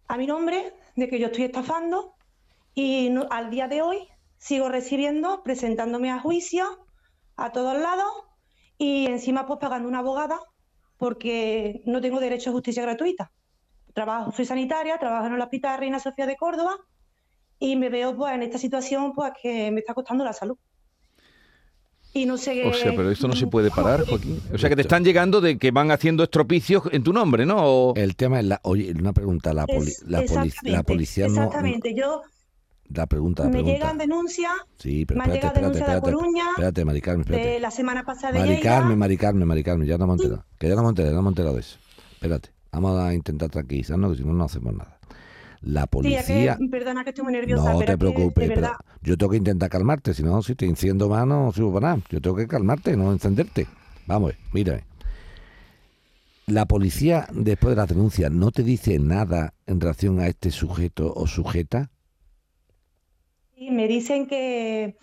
a mi nombre de que yo estoy estafando y no- al día de hoy sigo recibiendo, presentándome a juicio a todos lados y encima pues pagando una abogada porque no tengo derecho a justicia gratuita. Trabajo, soy sanitaria, trabajo en el Hospital Reina Sofía de Córdoba y me veo pues en esta situación pues que me está costando la salud. Y no sé O sea, pero esto no se puede parar, Joaquín. O sea, que te están llegando de que van haciendo estropicios en tu nombre, ¿no? O- El tema es la. Oye, una pregunta. La, poli- Es- la, poli- la exactamente, policía no. Exactamente, yo La pregunta, la me pregunta. llegan denuncias, Sí, pero me espérate, espérate, denuncias de espérate. Coruña, Espérate, Mari Carmen, espérate. de la semana pasada de Mari. Carmen, Mari Carmen, Mari Carmen, ya no hemos enterado. Que ya no hemos enterado, ya no hemos enterado de eso. Espérate, vamos a intentar tranquilizarnos, que si no, no hacemos nada. La Sí, policía. que, perdona que estoy muy nerviosa, no pero te que, preocupes, pero yo tengo que intentar calmarte, si no, si te enciendo más, no sirvo para nada. Yo tengo que calmarte, no encenderte. Vamos, mírame. La policía, después de la denuncia, no te dice nada en relación a este sujeto o sujeta. sí, me dicen que,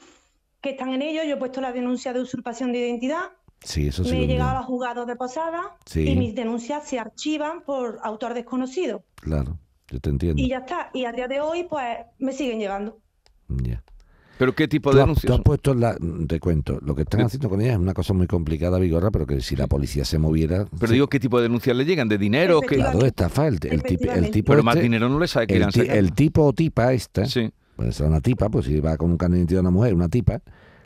que están en ello. Yo he puesto la denuncia de usurpación de identidad, Sí, eso sí. me he llegado a juzgados de posada Sí. y mis denuncias se archivan por autor desconocido. Claro, yo te entiendo. Y ya está. Y a día de hoy, pues me siguen llevando. Ya. ¿Pero qué tipo de denuncias? tú has son? puesto la. Te cuento, lo que están haciendo con ella es una cosa muy complicada, Vigorra, pero que si la policía se moviera. Pero digo, ¿qué tipo de denuncias le llegan? ¿De dinero? ¿Qué? Efectivamente. Claro, estafa. El, el, tipo- el tipo. Pero más este- dinero no le sabe que el, ti- el tipo o tipa esta, Sí. puede ser una tipa, pues si va con un identidad de una mujer, una tipa,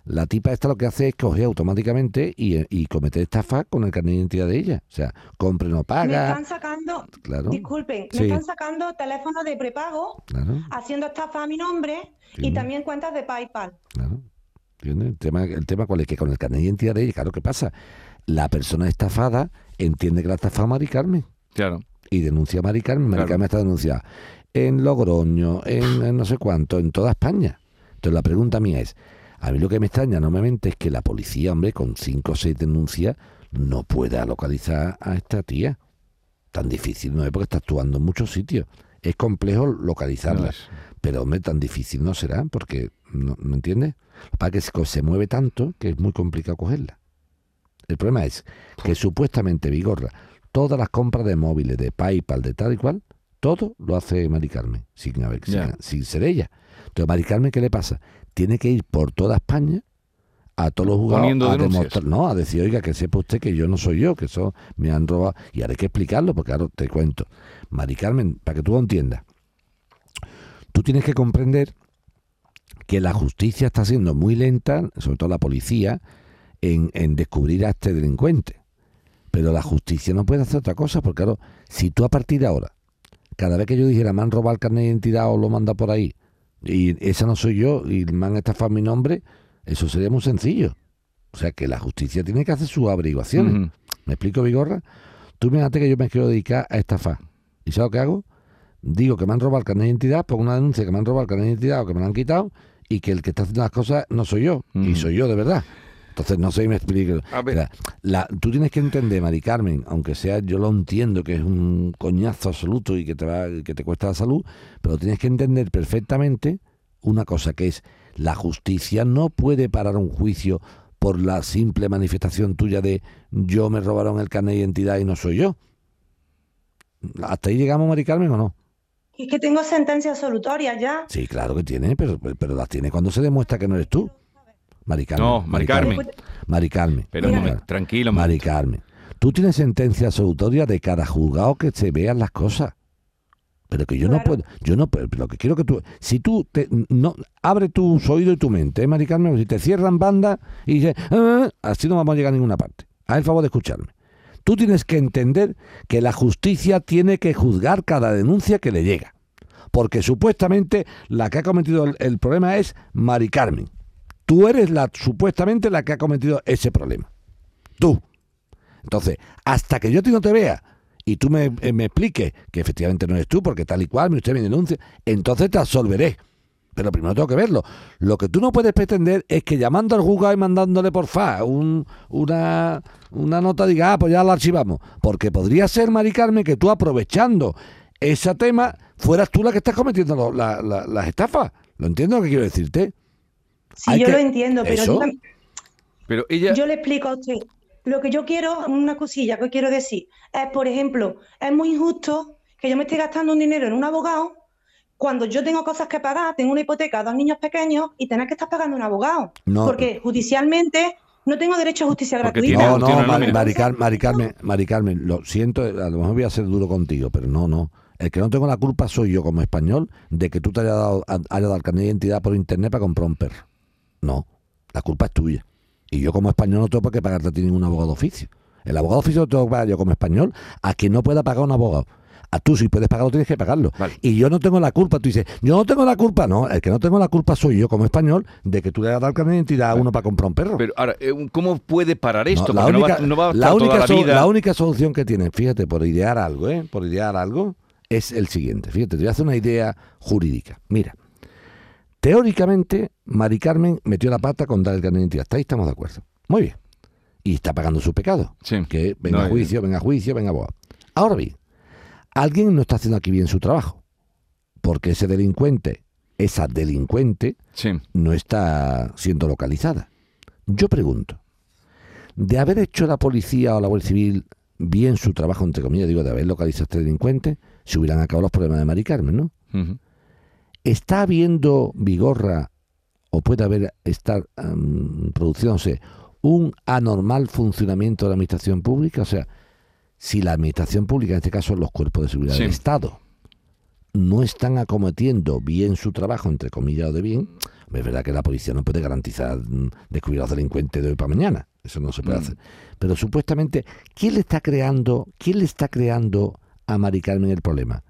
la tipa esta lo que hace es coger automáticamente y, y cometer estafa con el carnet de identidad de ella. O sea, compre no Me paga. están sacando, claro. disculpen, Sí. me están sacando teléfonos de prepago, Claro, haciendo estafa a mi nombre Sí. y también cuentas de PayPal. claro. ¿Entiendes? El tema, el tema cuál es que con el carnet de identidad de ella, claro, ¿qué pasa? La persona estafada entiende que la estafa a Mari Carmen Claro. y denuncia a Mari Carmen. Mari Claro. Carmen está denunciada en Logroño, en, en no sé cuánto, en toda España. Entonces la pregunta mía es, a mí lo que me extraña normalmente es que la policía, hombre, con cinco o seis denuncias, no pueda localizar a esta tía. Tan difícil no es porque está actuando en muchos sitios. Es complejo localizarla. No Pero, hombre, tan difícil no será, porque, ¿no, ¿me entiendes? Para que se, se mueve tanto que es muy complicado cogerla. El problema es que supuestamente Vigorra, todas las compras de móviles, de PayPal, de tal y cual, todo lo hace Mari Carmen, sin, haber, sin- sin ser ella. Entonces, Mari Carmen, ¿qué le pasa? Tiene que ir por toda España a todos los jugadores a demostrar, no, a decir, oiga, que sepa usted que yo no soy yo, que eso me han robado. Y ahora hay que explicarlo, porque claro, te cuento. Mari Carmen, para que tú lo entiendas, tú tienes que comprender que la justicia está siendo muy lenta, sobre todo la policía, en, en descubrir a este delincuente. Pero la justicia no puede hacer otra cosa, porque claro, si tú a partir de ahora, cada vez que yo dijera me han robado el carnet de identidad o lo manda por ahí, y esa no soy yo, y me han estafado mi nombre, eso sería muy sencillo. O sea que la justicia tiene que hacer sus averiguaciones. ¿Me explico, Vigorra? Tú imagínate que yo me quiero dedicar a estafar. ¿Y sabes lo que hago? Digo que me han robado el carnet de identidad, pongo una denuncia que me han robado el carnet de identidad o que me lo han quitado y que el que está haciendo las cosas no soy yo. Y soy yo de verdad. Entonces no sé si me explico. A ver. La- la- tú tienes que entender, Mari Carmen, aunque sea, yo lo entiendo que es un coñazo absoluto y que te, va, que te cuesta la salud, pero tienes que entender perfectamente una cosa que es la justicia no puede parar un juicio por la simple manifestación tuya de yo me robaron el carnet de identidad y no soy yo. ¿Hasta ahí llegamos, Mari Carmen, o no? Y es que tengo sentencia absolutoria ya. Sí, claro que tiene, pero, pero las tiene cuando se demuestra que no eres tú. Mari Carmen. No, Mari Carmen. Mari Carmen. Pero un Mira. momento, tranquilo, Mari momento. Carmen. Tú tienes sentencia absolutoria de cada juzgado que se vean las cosas. Pero que yo no puedo, yo no puedo, lo que quiero que tú, si tú te, no, abre tus oídos y tu mente, ¿eh, Mari Carmen? Si te cierran banda y dices, "Ah", así no vamos a llegar a ninguna parte. Haz el favor de escucharme. Tú tienes que entender que la justicia tiene que juzgar cada denuncia que le llega. Porque supuestamente la que ha cometido el, el problema es Mari Carmen. Tú eres la supuestamente la que ha cometido ese problema. Tú. Entonces, hasta que yo no te vea y tú me, eh, me expliques que efectivamente no eres tú, porque tal y cual, usted me denuncia, entonces te absolveré. Pero primero tengo que verlo. Lo que tú no puedes pretender es que llamando al juzgado y mandándole por fa un- una, una nota diga, ah, pues ya la archivamos. Porque podría ser, Mari Carmen, que tú aprovechando ese tema fueras tú la que estás cometiendo la- las estafas. ¿Lo entiendo lo que quiero decirte? Sí, Hay yo que- lo entiendo, pero yo, tam- Pero ella... yo le explico a usted. Lo que yo quiero, una cosilla que quiero decir, es, por ejemplo, es muy injusto que yo me esté gastando un dinero en un abogado cuando yo tengo cosas que pagar, tengo una hipoteca, dos niños pequeños y tener que estar pagando un abogado. No. Porque judicialmente no tengo derecho a justicia Porque gratuita. tiene- No, no, Mari. Mari Car- Mari Carmen, Mari Carmen, lo siento, a lo mejor voy a ser duro contigo, pero no, no. El que no tengo la culpa soy yo como español de que tú te hayas dado, hayas dado el carnet de identidad por internet para comprar un perro. No, la culpa es tuya. Y yo como español no tengo por qué pagarte a ti ningún abogado de oficio. El abogado de oficio lo tengo que pagar yo como español a quien no pueda pagar un abogado. A tú si puedes pagarlo tienes que pagarlo. Vale. Y yo no tengo la culpa. Tú dices, yo no tengo la culpa. No, el que no tengo la culpa soy yo como español de que tú le hayas dado el carnet de identidad a uno para comprar un perro. Pero ahora, eh, ¿cómo puede parar esto? No, Porque no va, no va la única toda la so- vida... la única solución que tienen, fíjate, por idear algo, ¿eh? por idear algo, es el siguiente. Fíjate, te voy a hacer una idea jurídica. Mira, teóricamente, Mari Carmen metió la pata con dar el carnet de identidad. Hasta ahí estamos de acuerdo. Muy bien. Y está pagando su pecado. Sí. Que venga No, a eh, juicio, venga a juicio, venga a abogado. Ahora bien, alguien no está haciendo aquí bien su trabajo. Porque ese delincuente, esa delincuente, Sí. no está siendo localizada. Yo pregunto, de haber hecho la policía o la Guardia Civil bien su trabajo, entre comillas, digo, de haber localizado a este delincuente, se hubieran acabado los problemas de Mari Carmen, ¿no? ¿Está habiendo Vigorra o puede haber estar produciéndose un anormal funcionamiento de la administración pública? O sea, si la administración pública, en este caso los cuerpos de seguridad Sí. del Estado, no están acometiendo bien su trabajo, entre comillas, o de bien, es verdad que la policía no puede garantizar mm, descubrir a los delincuentes de hoy para mañana. Eso no se puede Mm. hacer. Pero supuestamente, ¿quién le está creando, quién le está creando a Mari Carmen el problema?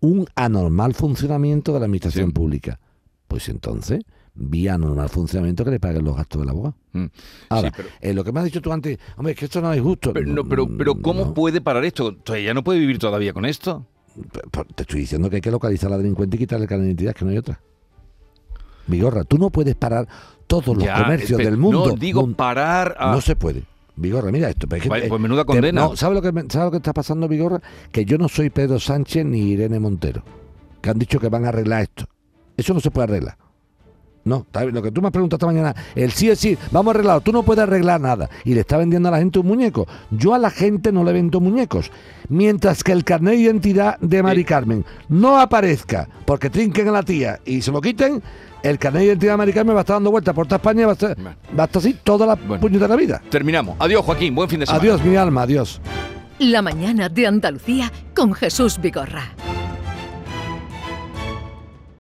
Un anormal funcionamiento de la administración Sí. pública. Pues entonces, vía anormal funcionamiento que le paguen los gastos del abogado. Mm. Ahora, Sí, pero- eh, lo que me has dicho tú antes, hombre, es que esto no es justo. Pero, no, pero, pero ¿cómo No. puede parar esto? ¿Ella no puede vivir todavía con esto? Te estoy diciendo que hay que localizar a la delincuente y quitarle el carnet de identidad, que no hay otra. Vigorra, tú no puedes parar todos los Ya, comercios espe- del mundo. No, digo Mun- parar a... No se puede. Vigorra, mira esto. pero es que, Vaya, eh, pues menuda te- condena. no, ¿sabes lo, que, me- ¿Sabes lo que está pasando, Vigorra? Que yo no soy Pedro Sánchez ni Irene Montero, que han dicho que van a arreglar esto. Eso no se puede arreglar. No, lo que tú me has preguntado esta mañana, el sí es sí, vamos a arreglarlo, tú no puedes arreglar nada. Y le está vendiendo a la gente un muñeco. Yo a la gente no le vendo muñecos. Mientras que el carnet de identidad de Mari Sí. Carmen no aparezca porque trinquen a la tía y se lo quiten, el carnet de identidad de Mari Carmen va a estar dando vueltas por toda España y va a estar, Bueno. va a estar así toda la Bueno. puñetera vida. Terminamos. Adiós, Joaquín. Buen fin de semana. Adiós, mi alma, adiós. La mañana de Andalucía con Jesús Vigorra.